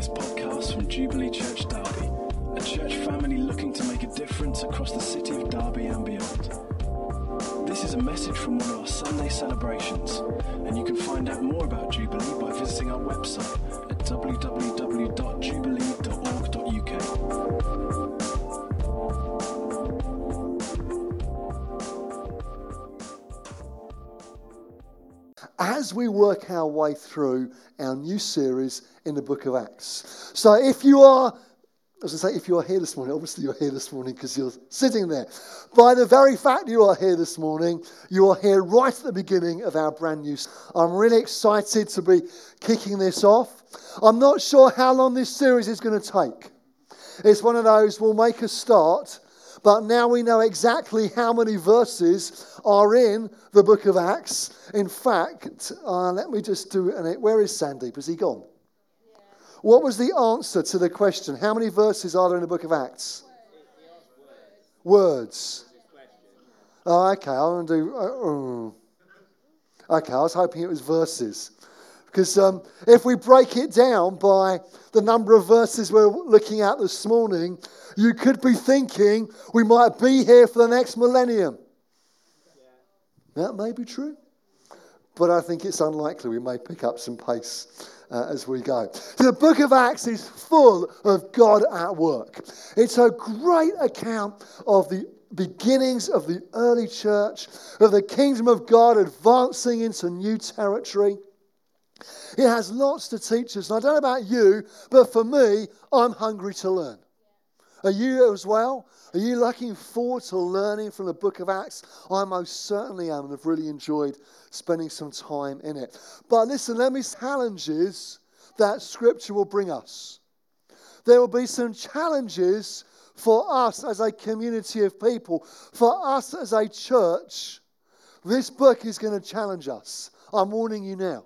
this podcast from Jubilee Church Derby, a church family looking to make a difference across the city of Derby and beyond. This is a message from one of our Sunday celebrations, and you can find out more about Jubilee by visiting our website at www.jubilee.org.uk. as we work our way through our new series in the book of Acts. So if you are, as I say, if you are here this morning, obviously you're here this morning because you're sitting there. By the very fact you are here this morning, you are here right at the beginning of our brand new. I'm really excited to be kicking this off. I'm not sure how long this series is going to take. It's one of those, we'll make a start but now we know exactly how many verses are in the book of Acts. In fact, uh, let me just do it. Where is Sandeep? Is he gone? What was the answer to the question? How many verses are there in the book of Acts? Words. Oh, okay. I want to do. Uh, oh. Okay, I was hoping it was verses. Because um, if we break it down by the number of verses we're looking at this morning, you could be thinking we might be here for the next millennium. That may be true, but I think it's unlikely. We may pick up some pace uh, as we go. The book of Acts is full of God at work. It's a great account of the beginnings of the early church, of the kingdom of God advancing into new territory. It has lots to teach us. And I don't know about you, but for me, I'm hungry to learn. Are you as well? Are you looking forward to learning from the book of Acts? I most certainly am and have really enjoyed spending some time in it. But listen, let me challenges that scripture will bring us. There will be some challenges for us as a community of people, for us as a church. This book is going to challenge us. I'm warning you now.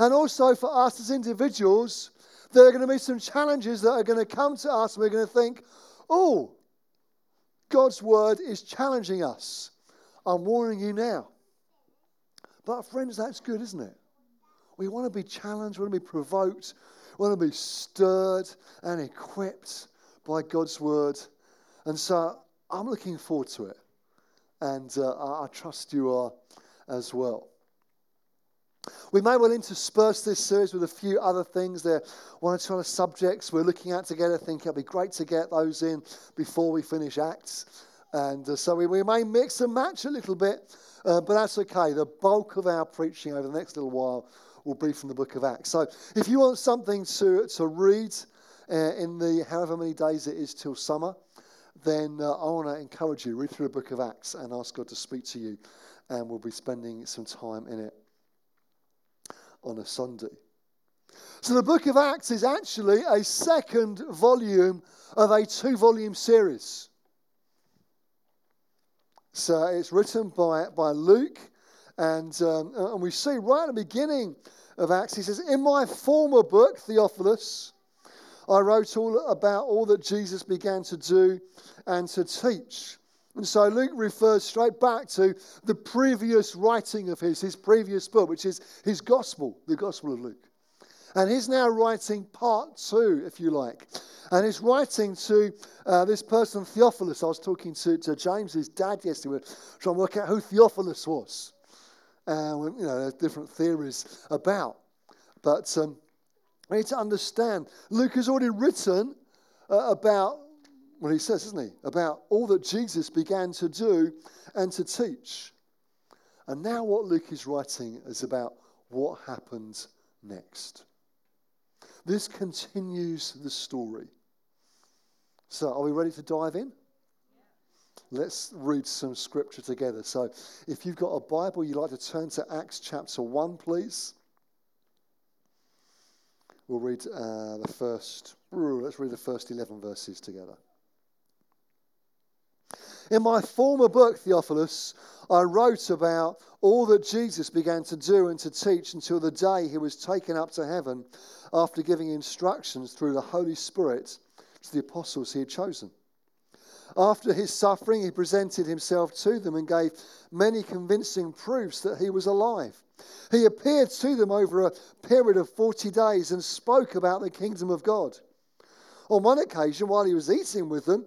And also for us as individuals, there are going to be some challenges that are going to come to us. And we're going to think, oh, God's word is challenging us. I'm warning you now. But, friends, that's good, isn't it? We want to be challenged, we want to be provoked, we want to be stirred and equipped by God's word. And so I'm looking forward to it. And uh, I trust you are as well. We may well intersperse this series with a few other things. There are one or two other subjects we're looking at together. I think it'll be great to get those in before we finish Acts. And uh, so we, we may mix and match a little bit, uh, but that's okay. The bulk of our preaching over the next little while will be from the book of Acts. So if you want something to, to read uh, in the however many days it is till summer, then uh, I want to encourage you read through the book of Acts and ask God to speak to you. And we'll be spending some time in it on a Sunday. So the book of Acts is actually a second volume of a two volume series. So it's written by, by Luke, and, um, and we see right at the beginning of Acts, he says, In my former book, Theophilus, I wrote all about all that Jesus began to do and to teach. And so Luke refers straight back to the previous writing of his, his previous book, which is his gospel, the Gospel of Luke. And he's now writing part two, if you like. And he's writing to uh, this person, Theophilus. I was talking to, to James's dad yesterday, trying to work out who Theophilus was. Uh, you know, there's different theories about. But um, we need to understand Luke has already written uh, about well, he says, isn't he, about all that Jesus began to do and to teach. And now, what Luke is writing is about what happens next. This continues the story. So, are we ready to dive in? Let's read some scripture together. So, if you've got a Bible, you'd like to turn to Acts chapter 1, please. We'll read uh, the first, let's read the first 11 verses together. In my former book, Theophilus, I wrote about all that Jesus began to do and to teach until the day he was taken up to heaven after giving instructions through the Holy Spirit to the apostles he had chosen. After his suffering, he presented himself to them and gave many convincing proofs that he was alive. He appeared to them over a period of 40 days and spoke about the kingdom of God. On one occasion, while he was eating with them,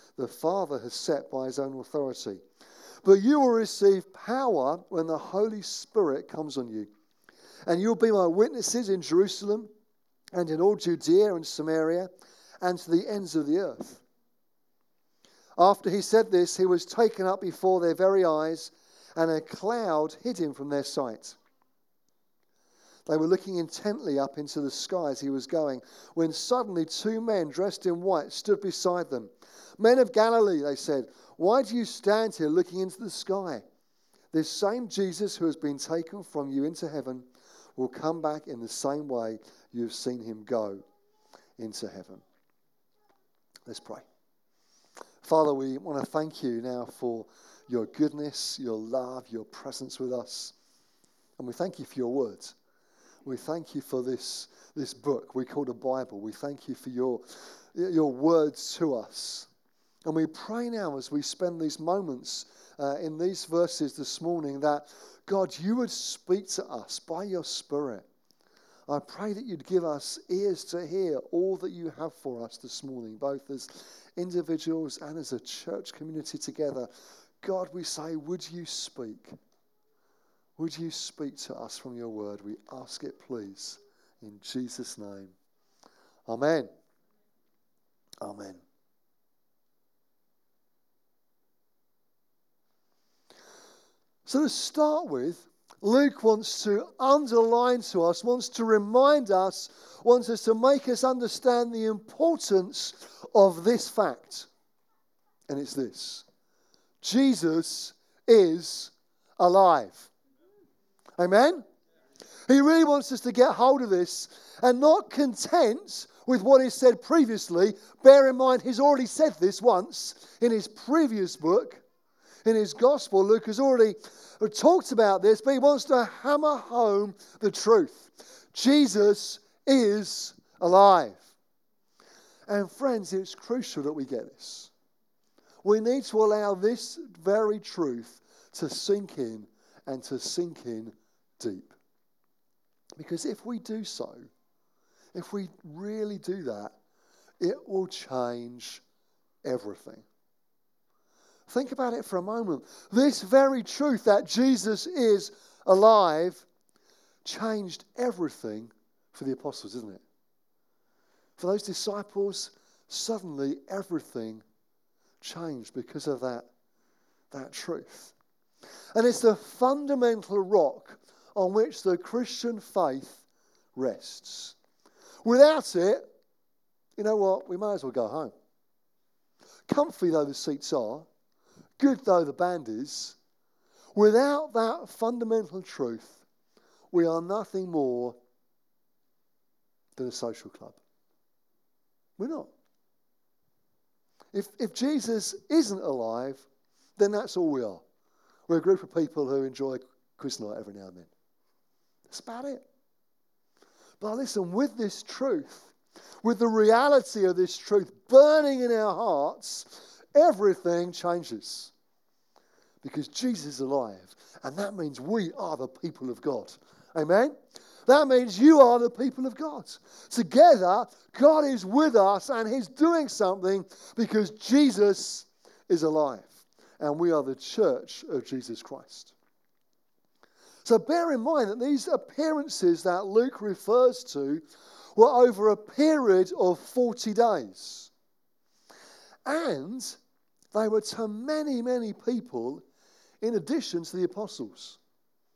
the Father has set by his own authority, but you will receive power when the Holy Spirit comes on you. And you'll be my witnesses in Jerusalem and in all Judea and Samaria and to the ends of the earth. After he said this, he was taken up before their very eyes, and a cloud hid him from their sight. They were looking intently up into the sky as he was going, when suddenly two men dressed in white stood beside them. Men of Galilee, they said, why do you stand here looking into the sky? This same Jesus who has been taken from you into heaven will come back in the same way you've seen him go into heaven. Let's pray. Father, we want to thank you now for your goodness, your love, your presence with us. And we thank you for your words. We thank you for this, this book we call the Bible. We thank you for your, your words to us. And we pray now as we spend these moments uh, in these verses this morning that, God, you would speak to us by your Spirit. I pray that you'd give us ears to hear all that you have for us this morning, both as individuals and as a church community together. God, we say, would you speak? Would you speak to us from your word? We ask it, please, in Jesus' name. Amen. Amen. So, to start with, Luke wants to underline to us, wants to remind us, wants us to make us understand the importance of this fact. And it's this Jesus is alive. Amen? He really wants us to get hold of this and not content with what he said previously. Bear in mind, he's already said this once in his previous book, in his gospel. Luke has already talked about this, but he wants to hammer home the truth. Jesus is alive. And friends, it's crucial that we get this. We need to allow this very truth to sink in and to sink in deep. Because if we do so, if we really do that, it will change everything. Think about it for a moment. This very truth that Jesus is alive changed everything for the apostles, isn't it? For those disciples, suddenly everything changed because of that, that truth. And it's the fundamental rock on which the Christian faith rests. Without it, you know what? We might as well go home. Comfy though the seats are, good though the band is, without that fundamental truth, we are nothing more than a social club. We're not. If, if Jesus isn't alive, then that's all we are. We're a group of people who enjoy quiz night every now and then. That's about it. But listen, with this truth, with the reality of this truth burning in our hearts, everything changes. Because Jesus is alive. And that means we are the people of God. Amen? That means you are the people of God. Together, God is with us and He's doing something because Jesus is alive. And we are the church of Jesus Christ. So bear in mind that these appearances that Luke refers to were over a period of 40 days. And they were to many, many people in addition to the apostles.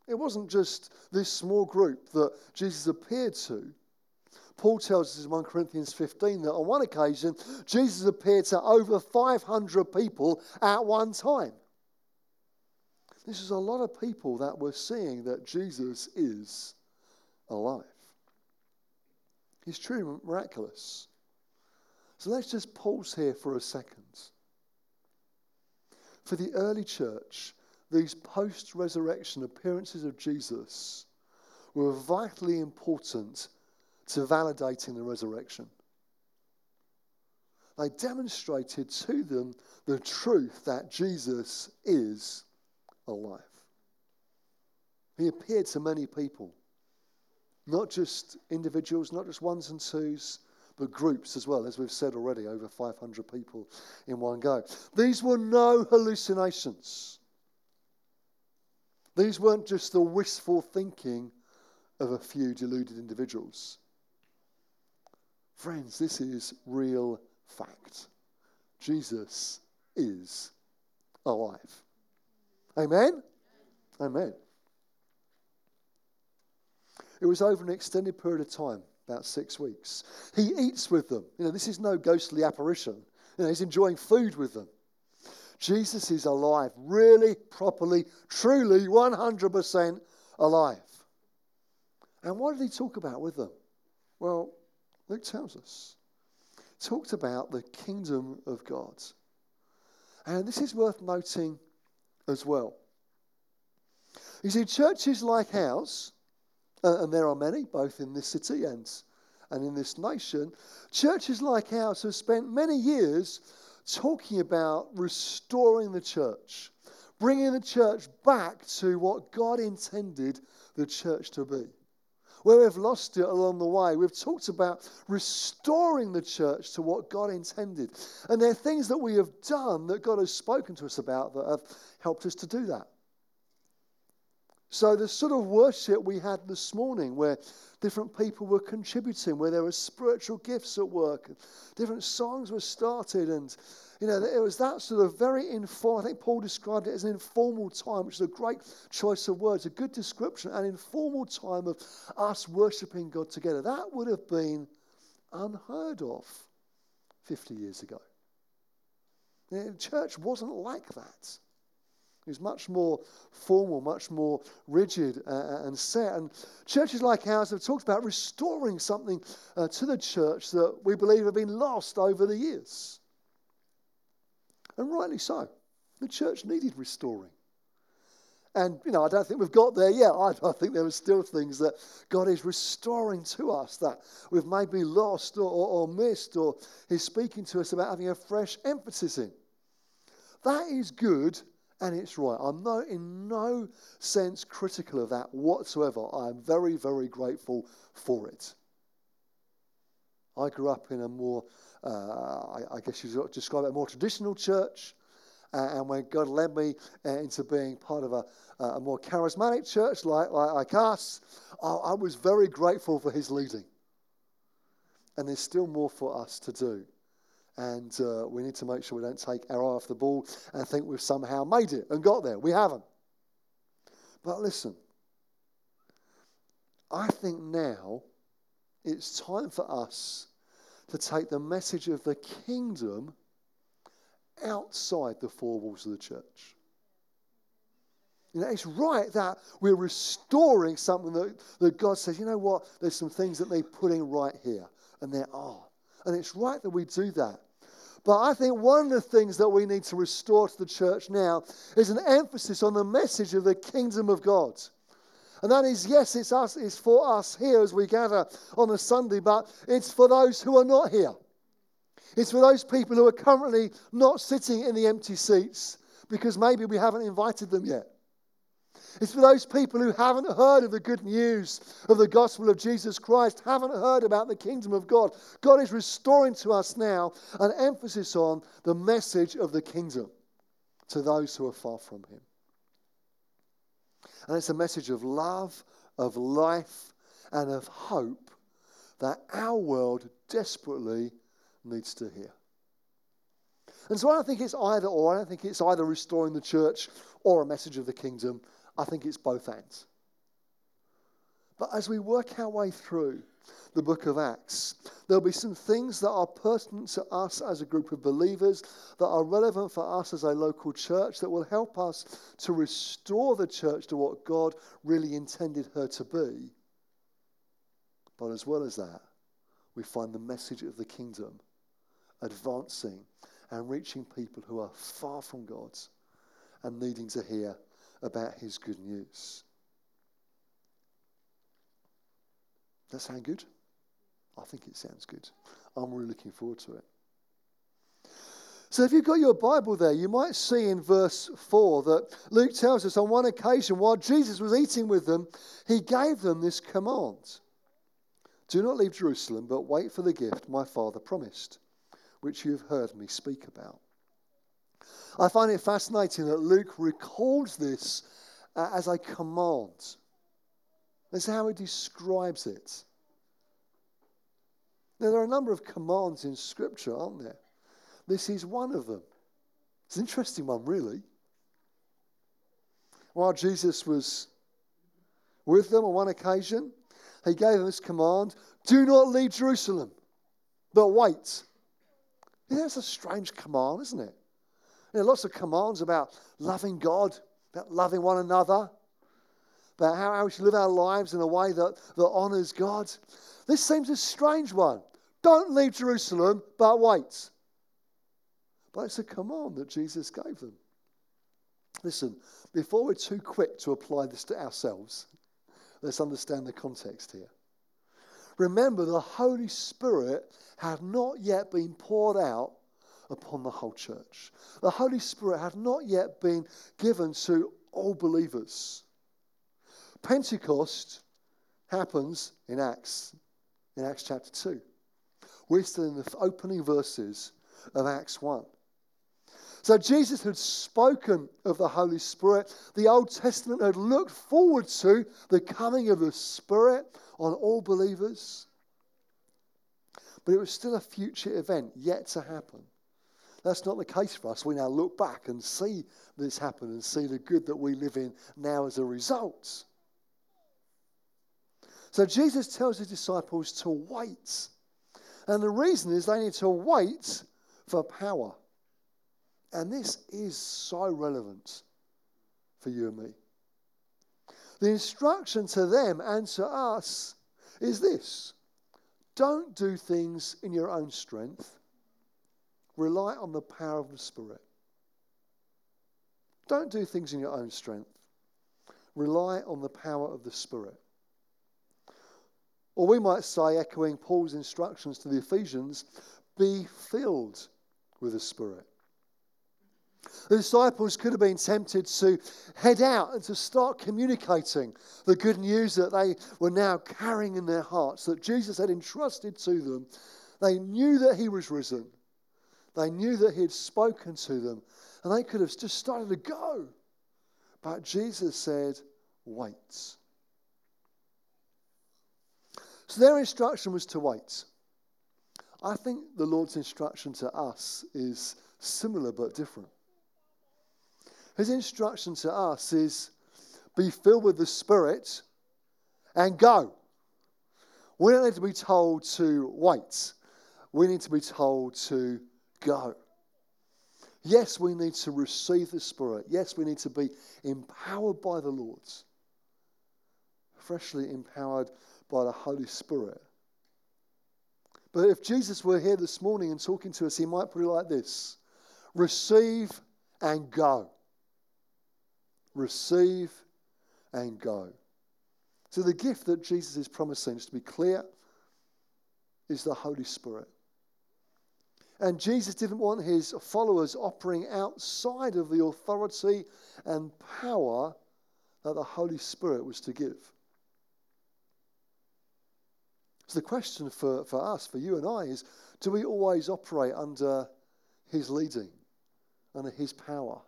It wasn't just this small group that Jesus appeared to. Paul tells us in 1 Corinthians 15 that on one occasion, Jesus appeared to over 500 people at one time. This is a lot of people that were seeing that Jesus is alive. He's truly miraculous. So let's just pause here for a second. For the early church, these post resurrection appearances of Jesus were vitally important to validating the resurrection. They demonstrated to them the truth that Jesus is alive. He appeared to many people, not just individuals, not just ones and twos, but groups as well, as we've said already, over 500 people in one go. These were no hallucinations. These weren't just the wishful thinking of a few deluded individuals. Friends, this is real fact. Jesus is alive. Amen? Amen. It was over an extended period of time, about six weeks. He eats with them. You know, this is no ghostly apparition. You know, he's enjoying food with them. Jesus is alive, really, properly, truly, 100% alive. And what did he talk about with them? Well, Luke tells us. He talked about the kingdom of God. And this is worth noting as well. You see, churches like ours, uh, and there are many, both in this city and, and in this nation, churches like ours have spent many years talking about restoring the church, bringing the church back to what God intended the church to be. Where we've lost it along the way, we've talked about restoring the church to what God intended. And there are things that we have done that God has spoken to us about that have helped us to do that. So, the sort of worship we had this morning, where different people were contributing, where there were spiritual gifts at work, different songs were started, and you know, it was that sort of very informal. I think Paul described it as an informal time, which is a great choice of words, a good description, an informal time of us worshipping God together. That would have been unheard of 50 years ago. You know, church wasn't like that. It was much more formal, much more rigid uh, uh, and set. And churches like ours have talked about restoring something uh, to the church that we believe have been lost over the years. And rightly so. The church needed restoring. And, you know, I don't think we've got there yet. I, I think there are still things that God is restoring to us that we've maybe lost or, or, or missed, or He's speaking to us about having a fresh emphasis in. That is good and it's right. I'm no, in no sense critical of that whatsoever. I am very, very grateful for it. I grew up in a more, I, I, guess you'd describe it, a more traditional church. Uh, and when God led me uh, into being part of a, a more charismatic church like, like, like us, I, I was very grateful for his leading. And there's still more for us to do. And uh, we need to make sure we don't take our eye off the ball and think we've somehow made it and got there. We haven't. But listen, I think now it's time for us to take the message of the kingdom outside the four walls of the church. You know, it's right that we're restoring something that, that God says, you know what, there's some things that need putting right here. And there are. And it's right that we do that. But I think one of the things that we need to restore to the church now is an emphasis on the message of the kingdom of God. And that is, yes, it's us, it's for us here as we gather on a Sunday, but it's for those who are not here. It's for those people who are currently not sitting in the empty seats because maybe we haven't invited them yet. It's for those people who haven't heard of the good news of the gospel of Jesus Christ, haven't heard about the kingdom of God. God is restoring to us now an emphasis on the message of the kingdom to those who are far from Him. And it's a message of love, of life, and of hope that our world desperately needs to hear. And so I don't think it's either or. I don't think it's either restoring the church or a message of the kingdom. I think it's both ends. But as we work our way through the book of Acts, there'll be some things that are pertinent to us as a group of believers, that are relevant for us as a local church, that will help us to restore the church to what God really intended her to be. But as well as that, we find the message of the kingdom advancing and reaching people who are far from God and needing to hear about his good news. That sound good? I think it sounds good. I'm really looking forward to it. So, if you've got your Bible there, you might see in verse 4 that Luke tells us on one occasion, while Jesus was eating with them, he gave them this command Do not leave Jerusalem, but wait for the gift my Father promised, which you have heard me speak about. I find it fascinating that Luke records this uh, as a command. That's how he describes it. Now, there are a number of commands in Scripture, aren't there? This is one of them. It's an interesting one, really. While Jesus was with them on one occasion, he gave them this command do not leave Jerusalem, but wait. Yeah, that's a strange command, isn't it? There are lots of commands about loving God, about loving one another, about how, we should live our lives in a way that, that honors God. This seems a strange one. Don't leave Jerusalem, but wait. But it's a command that Jesus gave them. Listen, before we're too quick to apply this to ourselves, let's understand the context here. Remember, the Holy Spirit had not yet been poured out upon the whole church. The Holy Spirit had not yet been given to all believers. Pentecost happens in Acts, in Acts chapter 2. We're still in the opening verses of Acts 1. So Jesus had spoken of the Holy Spirit. The Old Testament had looked forward to the coming of the Spirit on all believers. But it was still a future event yet to happen. That's not the case for us. We now look back and see this happen and see the good that we live in now as a result. So Jesus tells his disciples to wait. And the reason is they need to wait for power. And this is so relevant for you and me. The instruction to them and to us is this don't do things in your own strength. Rely on the power of the Spirit. Don't do things in your own strength. Rely on the power of the Spirit. Or we might say, echoing Paul's instructions to the Ephesians, be filled with the Spirit. The disciples could have been tempted to head out and to start communicating the good news that they were now carrying in their hearts, that Jesus had entrusted to them. They knew that he was risen. They knew that he had spoken to them, and they could have just started to go. But Jesus said, Wait. So their instruction was to wait. I think the Lord's instruction to us is similar but different. His instruction to us is be filled with the Spirit and go. We don't need to be told to wait. We need to be told to go. Yes, we need to receive the Spirit. Yes, we need to be empowered by the Lord, freshly empowered by the Holy Spirit. But if Jesus were here this morning and talking to us, he might put it like this receive and go. Receive and go. So, the gift that Jesus is promising, just to be clear, is the Holy Spirit. And Jesus didn't want his followers operating outside of the authority and power that the Holy Spirit was to give. So the question for, for us, for you and I, is do we always operate under his leading, under his power?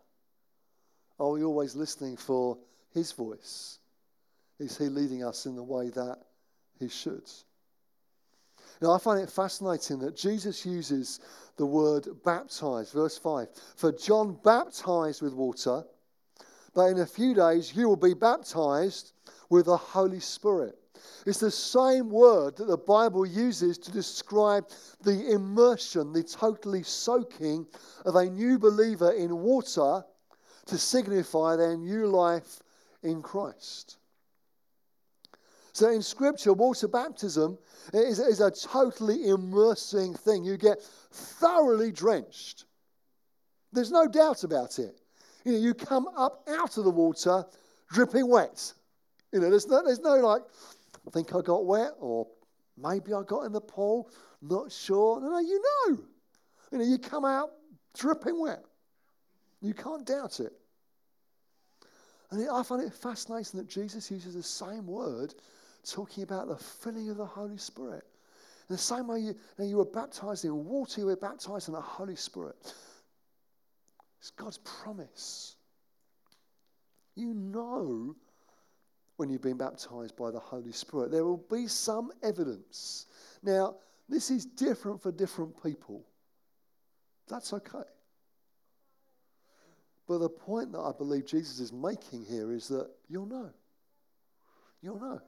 Are we always listening for his voice? Is he leading us in the way that he should? Now, I find it fascinating that Jesus uses the word baptize, verse 5. For John baptized with water, but in a few days you will be baptized with the Holy Spirit. It's the same word that the Bible uses to describe the immersion, the totally soaking of a new believer in water to signify their new life in Christ. So in Scripture, water baptism is, is a totally immersing thing. You get thoroughly drenched. There's no doubt about it. You know, you come up out of the water dripping wet. You know, there's no, there's no like, I think I got wet, or maybe I got in the pool, not sure. No, no, you know. You know, you come out dripping wet. You can't doubt it. And I find it fascinating that Jesus uses the same word talking about the filling of the Holy Spirit. In the same way you, you were baptized in water, you were baptized in the Holy Spirit. It's God's promise. You know when you've been baptized by the Holy Spirit. There will be some evidence. Now, this is different for different people. That's okay. But the point that I believe Jesus is making here is that you'll know. You'll know.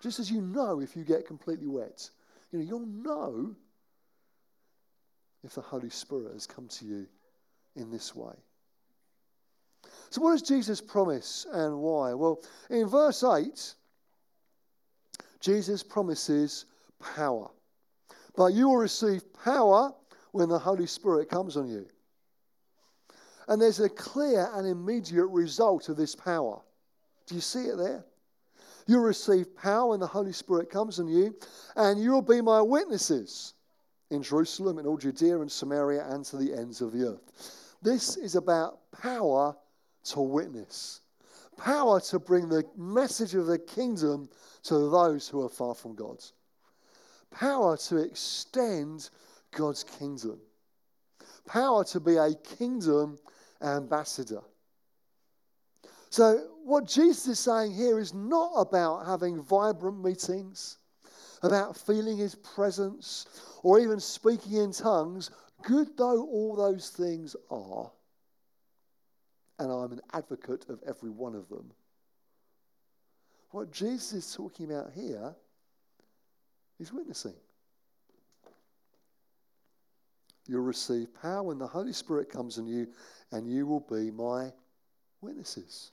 Just as you know if you get completely wet, you know, you'll know if the Holy Spirit has come to you in this way. So, what does Jesus promise and why? Well, in verse 8, Jesus promises power. But you will receive power when the Holy Spirit comes on you. And there's a clear and immediate result of this power. Do you see it there? You'll receive power when the Holy Spirit comes on you, and you'll be my witnesses in Jerusalem, in all Judea and Samaria, and to the ends of the earth. This is about power to witness, power to bring the message of the kingdom to those who are far from God, power to extend God's kingdom, power to be a kingdom ambassador. So, what Jesus is saying here is not about having vibrant meetings, about feeling his presence, or even speaking in tongues, good though all those things are. And I'm an advocate of every one of them. What Jesus is talking about here is witnessing. You'll receive power when the Holy Spirit comes on you, and you will be my witnesses.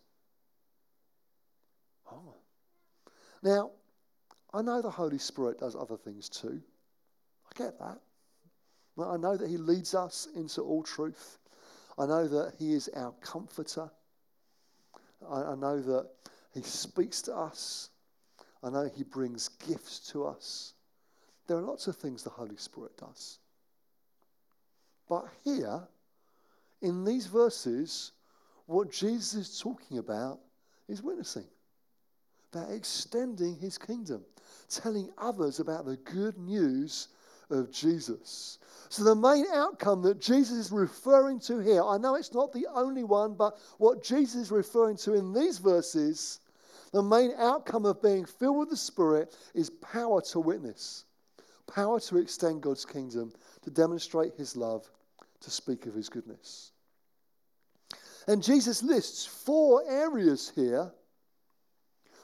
Oh. Now, I know the Holy Spirit does other things too. I get that. But I know that He leads us into all truth. I know that He is our comforter. I, I know that He speaks to us. I know He brings gifts to us. There are lots of things the Holy Spirit does. But here, in these verses, what Jesus is talking about is witnessing about extending his kingdom, telling others about the good news of Jesus. So, the main outcome that Jesus is referring to here, I know it's not the only one, but what Jesus is referring to in these verses, the main outcome of being filled with the Spirit is power to witness, power to extend God's kingdom, to demonstrate his love, to speak of his goodness. And Jesus lists four areas here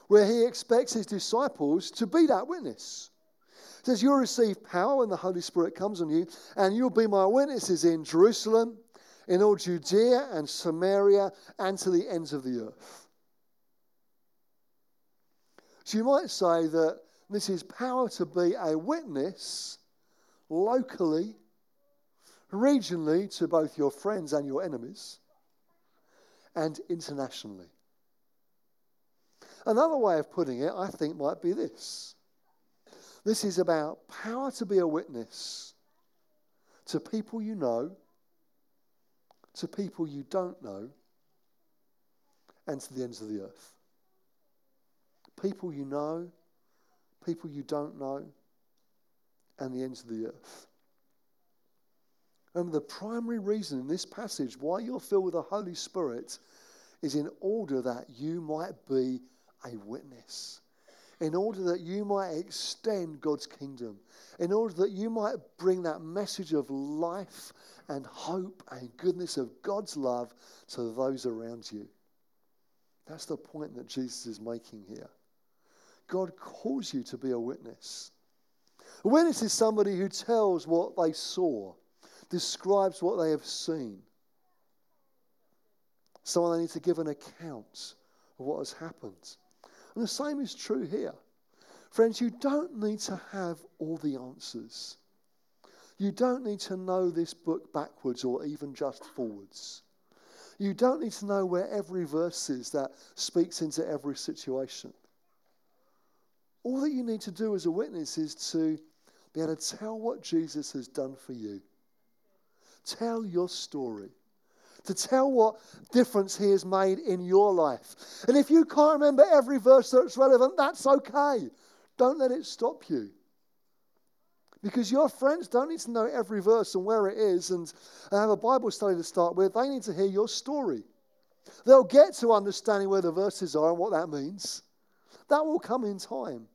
where he expects his disciples to be that witness. Says, You'll receive power when the Holy Spirit comes on you, and you'll be my witnesses in Jerusalem, in all Judea and Samaria, and to the ends of the earth. So you might say that this is power to be a witness locally, regionally to both your friends and your enemies, and internationally. Another way of putting it, I think, might be this this is about power to be a witness to people you know, to people you don't know, and to the ends of the earth. People you know, people you don't know, and the ends of the earth. And the primary reason in this passage why you're filled with the Holy Spirit is in order that you might be a witness, in order that you might extend God's kingdom, in order that you might bring that message of life and hope and goodness of God's love to those around you. That's the point that Jesus is making here. God calls you to be a witness. A witness is somebody who tells what they saw, describes what they have seen. Someone they need to give an account of what has happened. And the same is true here. Friends, you don't need to have all the answers. You don't need to know this book backwards or even just forwards. You don't need to know where every verse is that speaks into every situation. All that you need to do as a witness is to be able to tell what Jesus has done for you. Tell your story. To tell what difference he has made in your life. And if you can't remember every verse that's relevant, that's okay. Don't let it stop you. Because your friends don't need to know every verse and where it is and have a Bible study to start with. They need to hear your story. They'll get to understanding where the verses are and what that means. That will come in time.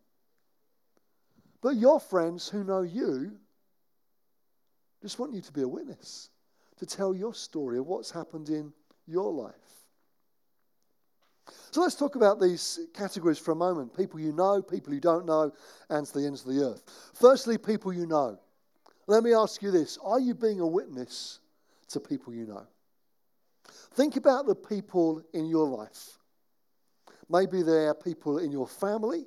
But your friends who know you just want you to be a witness, to tell your story of what's happened in your life. So let's talk about these categories for a moment people you know, people you don't know, and to the ends of the earth. Firstly, people you know. Let me ask you this Are you being a witness to people you know? Think about the people in your life. Maybe they're people in your family,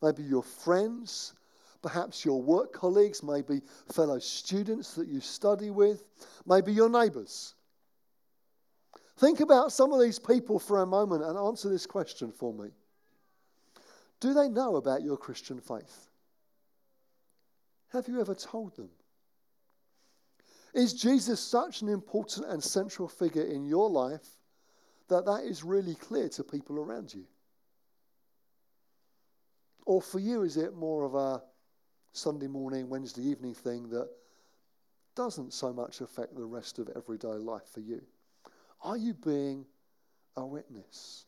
maybe your friends, perhaps your work colleagues, maybe fellow students that you study with, maybe your neighbours. Think about some of these people for a moment and answer this question for me. Do they know about your Christian faith? Have you ever told them? Is Jesus such an important and central figure in your life that that is really clear to people around you? Or for you, is it more of a Sunday morning, Wednesday evening thing that doesn't so much affect the rest of everyday life for you? Are you being a witness?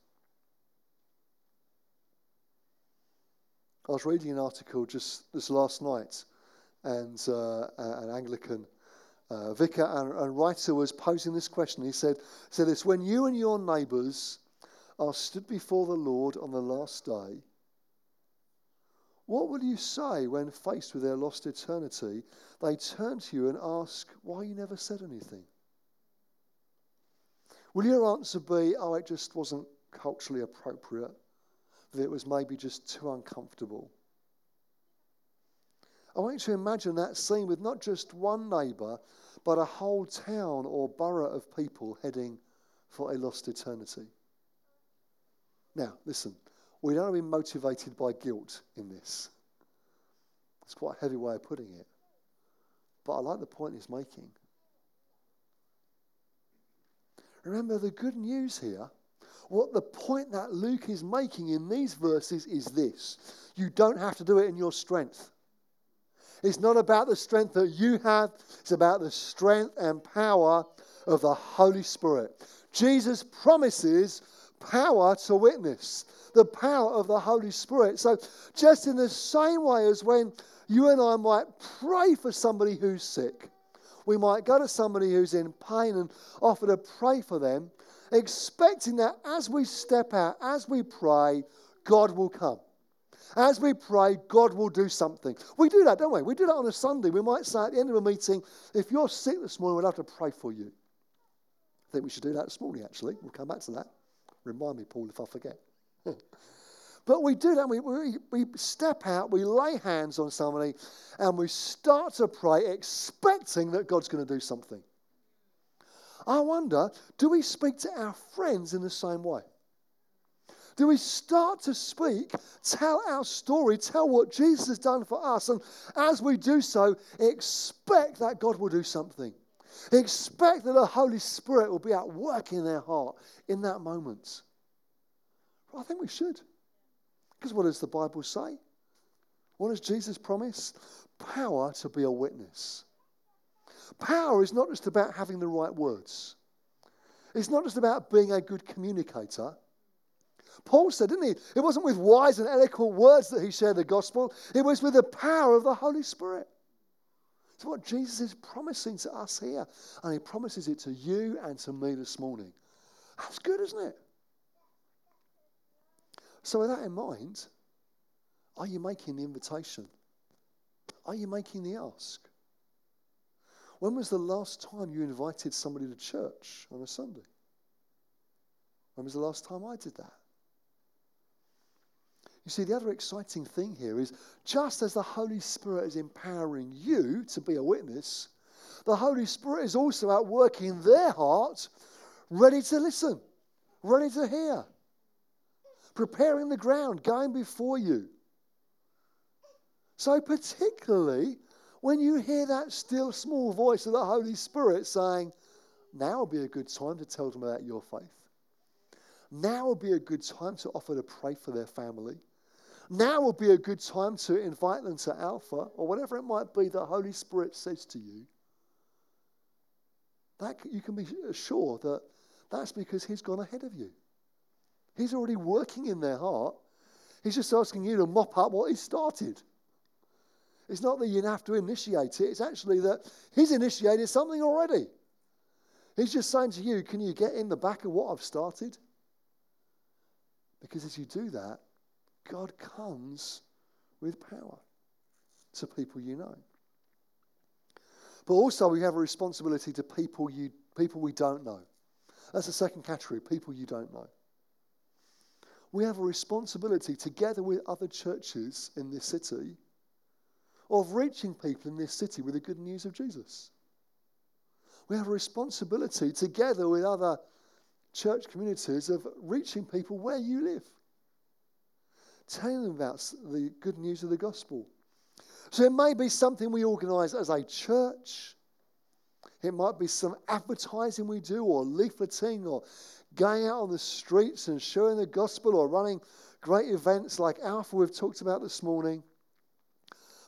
I was reading an article just this last night, and uh, an Anglican uh, vicar and, and, writer was posing this question. He said, said this When you and your neighbours are stood before the Lord on the last day, what will you say when faced with their lost eternity? They turn to you and ask why you never said anything. Will your answer be, oh, it just wasn't culturally appropriate? That it was maybe just too uncomfortable? I want you to imagine that scene with not just one neighbour, but a whole town or borough of people heading for a lost eternity. Now, listen, we don't want to be motivated by guilt in this. It's quite a heavy way of putting it. But I like the point he's making. Remember the good news here. What the point that Luke is making in these verses is this you don't have to do it in your strength. It's not about the strength that you have, it's about the strength and power of the Holy Spirit. Jesus promises power to witness, the power of the Holy Spirit. So, just in the same way as when you and I might pray for somebody who's sick, we might go to somebody who's in pain and offer to pray for them, expecting that as we step out, as we pray, God will come. As we pray, God will do something. We do that, don't we? We do that on a Sunday. We might say at the end of a meeting, if you're sick this morning, we'd have to pray for you. I think we should do that this morning, actually. We'll come back to that. Remind me, Paul, if I forget. But we do that. We, we, we step out, we lay hands on somebody, and we start to pray, expecting that God's going to do something. I wonder do we speak to our friends in the same way? Do we start to speak, tell our story, tell what Jesus has done for us, and as we do so, expect that God will do something? Expect that the Holy Spirit will be at work in their heart in that moment. Well, I think we should. Because what does the Bible say? What does Jesus promise? Power to be a witness. Power is not just about having the right words, it's not just about being a good communicator. Paul said, didn't he? It wasn't with wise and eloquent words that he shared the gospel, it was with the power of the Holy Spirit. It's what Jesus is promising to us here. And he promises it to you and to me this morning. That's good, isn't it? So, with that in mind, Are you making the invitation? Are you making the ask? When was the last time you invited somebody to church on a Sunday? When was the last time I did that? You see, the other exciting thing here is just as the Holy Spirit is empowering you to be a witness, the Holy Spirit is also at work in their heart, ready to listen, ready to hear, preparing the ground, going before you. So, particularly when you hear that still small voice of the Holy Spirit saying, Now would be a good time to tell them about your faith. Now would be a good time to offer to pray for their family. Now would be a good time to invite them to Alpha or whatever it might be the Holy Spirit says to you. That you can be sure that that's because He's gone ahead of you. He's already working in their heart. He's just asking you to mop up what He started. It's not that you have to initiate it, it's actually that He's initiated something already. He's just saying to you, Can you get in the back of what I've started? Because as you do that, God comes with power to people you know. But also, we have a responsibility to people, you, people we don't know. That's the second category people you don't know. We have a responsibility, together with other churches in this city, of reaching people in this city with the good news of Jesus. We have a responsibility, together with other church communities, of reaching people where you live, telling them about the good news of the gospel. So it may be something we organise as a church. It might be some advertising we do, or leafleting, or going out on the streets and sharing the gospel, or running great events like Alpha we've talked about this morning.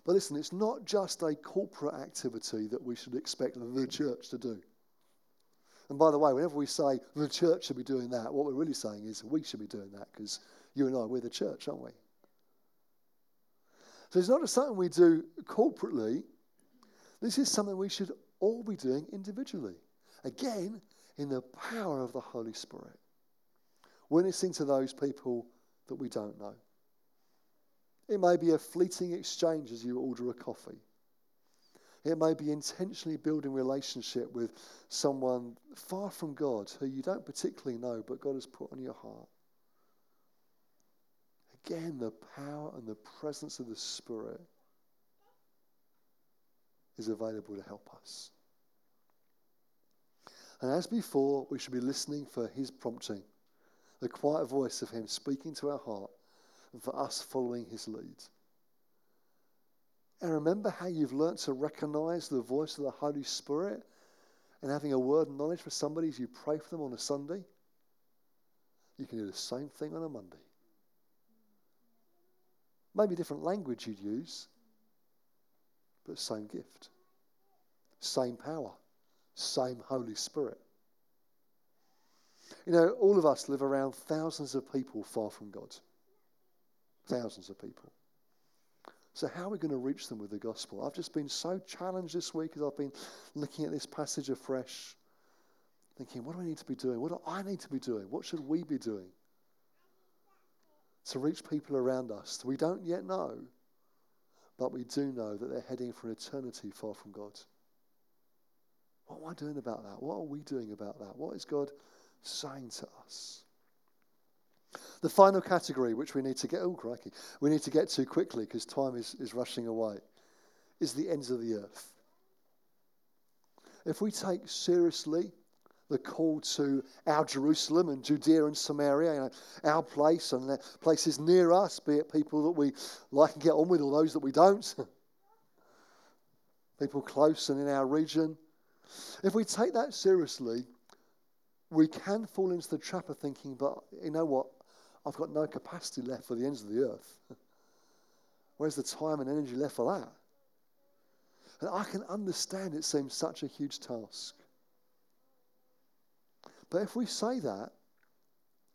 But listen, it's not just a corporate activity that we should expect the church to do. And by the way, whenever we say the church should be doing that, what we're really saying is we should be doing that because you and I, we're the church, aren't we? So it's not just something we do corporately. This is something we should all be doing individually. Again, in the power of the Holy Spirit. Witnessing to those people that we don't know. It may be a fleeting exchange as you order a coffee. It may be intentionally building relationship with someone far from God who you don't particularly know, but God has put on your heart. Again, the power and the presence of the Spirit is available to help us. And as before, we should be listening for His prompting, the quiet voice of Him speaking to our heart and for us following his lead. And remember how you've learnt to recognize the voice of the Holy Spirit and having a word of knowledge for somebody as you pray for them on a Sunday? You can do the same thing on a Monday. Maybe different language you'd use, but same gift, same power, same Holy Spirit. You know, all of us live around thousands of people far from God. Thousands of people. So, how are we going to reach them with the gospel? I've just been so challenged this week as I've been looking at this passage afresh, thinking, what do I need to be doing? What do I need to be doing? What should we be doing to reach people around us we don't yet know, but we do know that they're heading for eternity far from God? What am I doing about that? What are we doing about that? What is God saying to us? The final category, which we need to get, oh, crikey, we need to get to quickly because time is, is rushing away, is the ends of the earth. If we take seriously the call to our Jerusalem and Judea and Samaria, you know, our place and places near us, be it people that we like and get on with or those that we don't, people close and in our region, if we take that seriously, we can fall into the trap of thinking, but you know what? I've got no capacity left for the ends of the earth. Where's the time and energy left for that? And I can understand it seems such a huge task. But if we say that,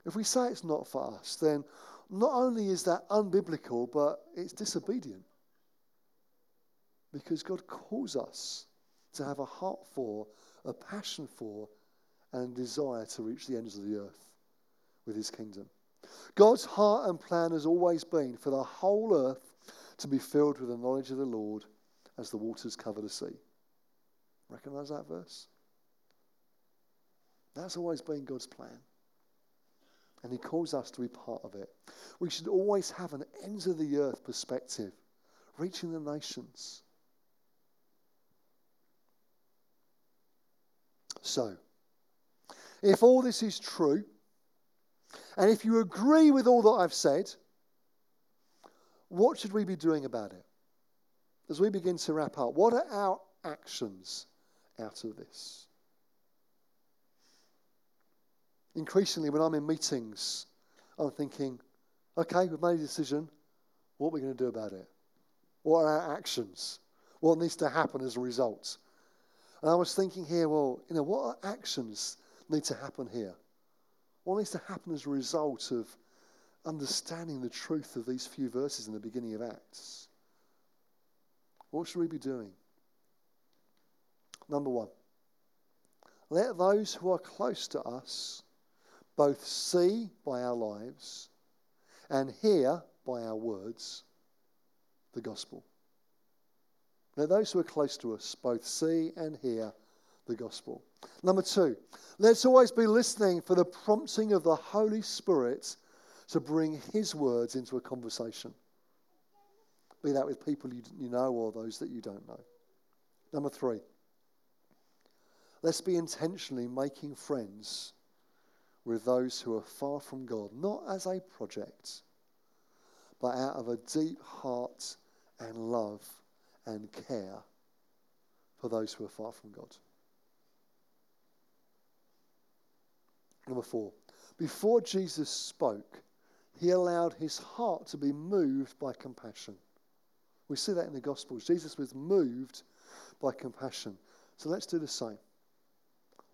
if we say it's not for us, then not only is that unbiblical, but it's disobedient. Because God calls us to have a heart for, a passion for, and desire to reach the ends of the earth with his kingdom. God's heart and plan has always been for the whole earth to be filled with the knowledge of the Lord as the waters cover the sea. Recognize that verse? That's always been God's plan. And He calls us to be part of it. We should always have an ends of the earth perspective, reaching the nations. So, if all this is true, and if you agree with all that I've said, what should we be doing about it? As we begin to wrap up, what are our actions out of this? Increasingly, when I'm in meetings, I'm thinking, okay, we've made a decision. What are we going to do about it? What are our actions? What needs to happen as a result? And I was thinking here, well, you know, what actions need to happen here? What needs to happen as a result of understanding the truth of these few verses in the beginning of Acts? What should we be doing? Number one, let those who are close to us both see by our lives and hear by our words the gospel. Let those who are close to us both see and hear the gospel. Number two, let's always be listening for the prompting of the Holy Spirit to bring His words into a conversation. Be that with people you know or those that you don't know. Number three, let's be intentionally making friends with those who are far from God, not as a project, but out of a deep heart and love and care for those who are far from God. Number four, before Jesus spoke, he allowed his heart to be moved by compassion. We see that in the Gospels. Jesus was moved by compassion. So let's do the same.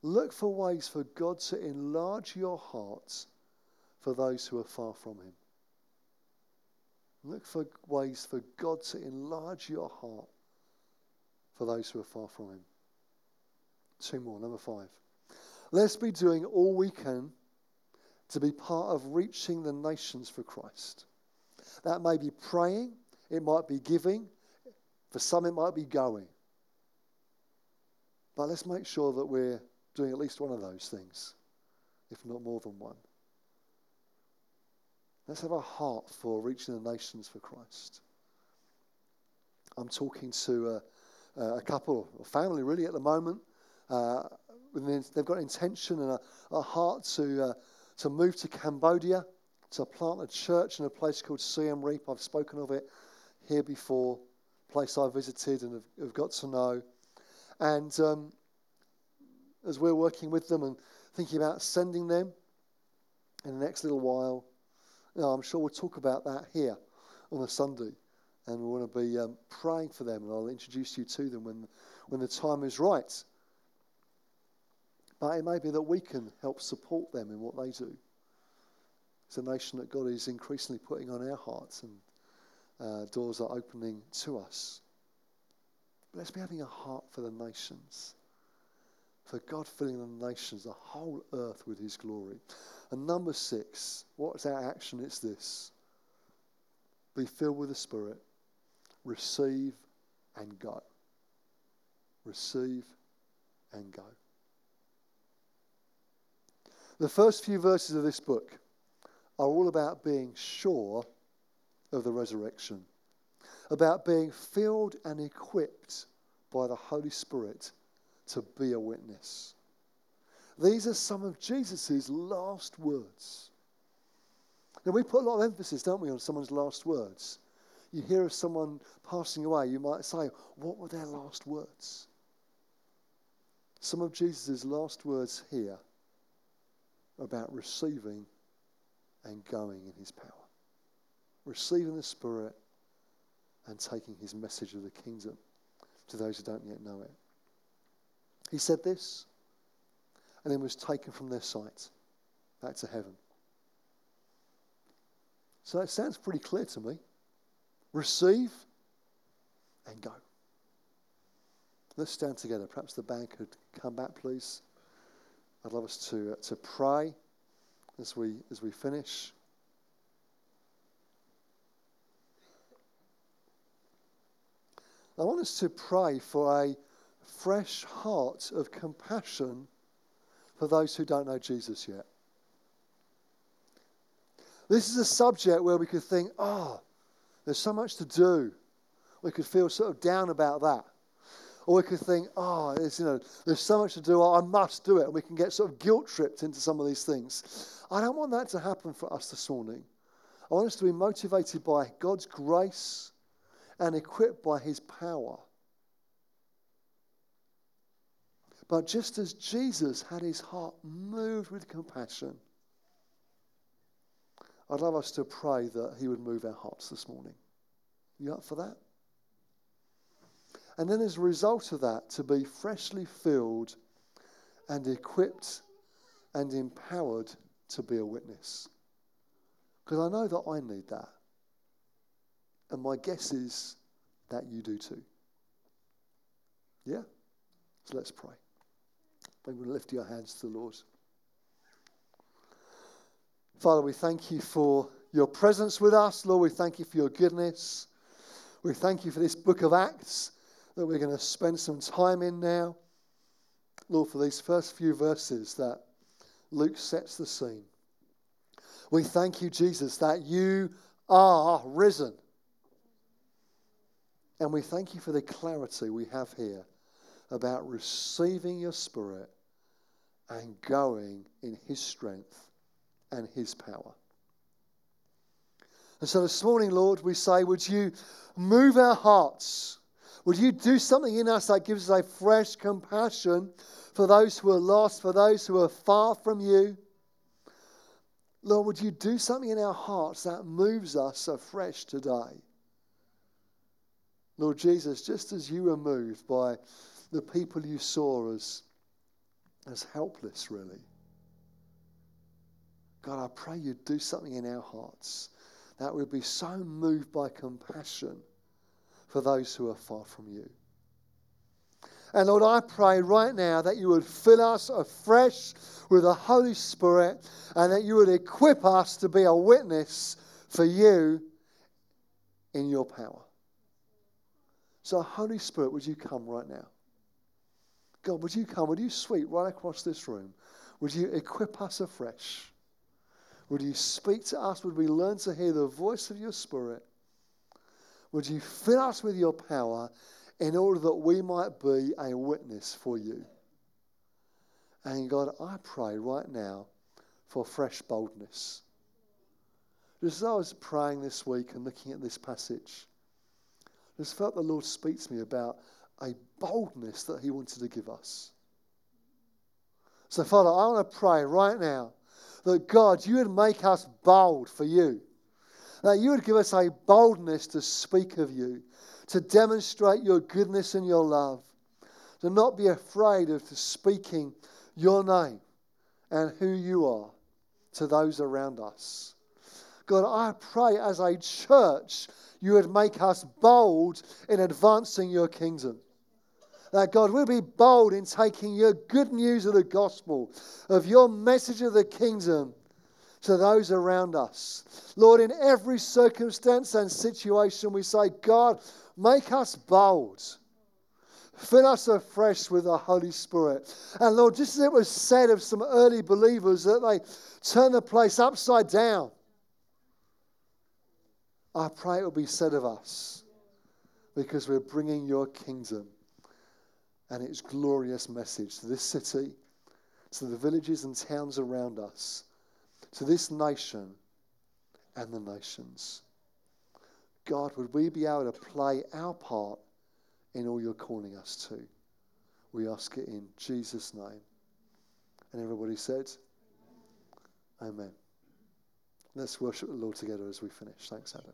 Look for ways for God to enlarge your heart for those who are far from Him. Look for ways for God to enlarge your heart for those who are far from Him. Two more. Number five. Let's be doing all we can to be part of reaching the nations for Christ. That may be praying, it might be giving, for some, it might be going. But let's make sure that we're doing at least one of those things, if not more than one. Let's have a heart for reaching the nations for Christ. I'm talking to a, a couple, a family really at the moment. Uh, they've got intention and a, a heart to, uh, to move to Cambodia to plant a church in a place called Siem Reap. I've spoken of it here before, place I visited and have, have got to know. And um, as we're working with them and thinking about sending them in the next little while. I'm sure we'll talk about that here on a Sunday. And we want to be um, praying for them, and I'll introduce you to them when, when the time is right. But it may be that we can help support them in what they do. It's a nation that God is increasingly putting on our hearts, and uh, doors are opening to us. But let's be having a heart for the nations for God filling the nations, the whole earth with his glory. And number six, what's our action? It's this be filled with the Spirit, receive and go. Receive and go. The first few verses of this book are all about being sure of the resurrection, about being filled and equipped by the Holy Spirit to be a witness. These are some of Jesus' last words. Now, we put a lot of emphasis, don't we, on someone's last words. You hear of someone passing away, you might say, What were their last words? Some of Jesus' last words here about receiving and going in his power, receiving the Spirit and taking his message of the kingdom to those who don't yet know it. He said this and then was taken from their sight back to heaven. So it sounds pretty clear to me. Receive and go. Let's stand together. Perhaps the band could come back, please. I'd love us to, uh, to pray as we, as we finish. I want us to pray for a fresh heart of compassion for those who don't know Jesus yet. This is a subject where we could think, oh, there's so much to do. We could feel sort of down about that. Or we could think, oh, you know, there's so much to do, I must do it. And we can get sort of guilt tripped into some of these things. I don't want that to happen for us this morning. I want us to be motivated by God's grace and equipped by his power. But just as Jesus had his heart moved with compassion, I'd love us to pray that he would move our hearts this morning. You up for that? And then, as a result of that, to be freshly filled and equipped and empowered to be a witness. Because I know that I need that. And my guess is that you do too. Yeah? So let's pray. Going to lift your hands to the Lord. Father, we thank you for your presence with us. Lord, we thank you for your goodness. We thank you for this book of Acts that we're going to spend some time in now. Lord, for these first few verses that Luke sets the scene. We thank you, Jesus, that you are risen. And we thank you for the clarity we have here about receiving your Spirit and going in His strength and His power. And so this morning, Lord, we say, Would you move our hearts? Would you do something in us that gives us a fresh compassion for those who are lost, for those who are far from you? Lord, would you do something in our hearts that moves us afresh today? Lord Jesus, just as you were moved by the people you saw as, as helpless, really. God, I pray you'd do something in our hearts that we'd be so moved by compassion for those who are far from you. And Lord, I pray right now that you would fill us afresh with the Holy Spirit and that you would equip us to be a witness for you in your power. So, Holy Spirit, would you come right now? God, would you come? Would you sweep right across this room? Would you equip us afresh? Would you speak to us? Would we learn to hear the voice of your Spirit? Would you fill us with your power in order that we might be a witness for you? And God, I pray right now for fresh boldness. Just as I was praying this week and looking at this passage, I just felt the Lord speak to me about a boldness that He wanted to give us. So, Father, I want to pray right now that God, you would make us bold for you. That you would give us a boldness to speak of you, to demonstrate your goodness and your love, to not be afraid of speaking your name and who you are to those around us. God, I pray as a church, you would make us bold in advancing your kingdom that God will be bold in taking your good news of the gospel, of your message of the kingdom to those around us. Lord, in every circumstance and situation, we say, God, make us bold. Fill us afresh with the Holy Spirit. And Lord, just as it was said of some early believers that they turned the place upside down, I pray it will be said of us because we're bringing your kingdom and its glorious message to this city, to the villages and towns around us, to this nation and the nations. God, would we be able to play our part in all you're calling us to? We ask it in Jesus' name. And everybody said, Amen. Let's worship the Lord together as we finish. Thanks, Adam.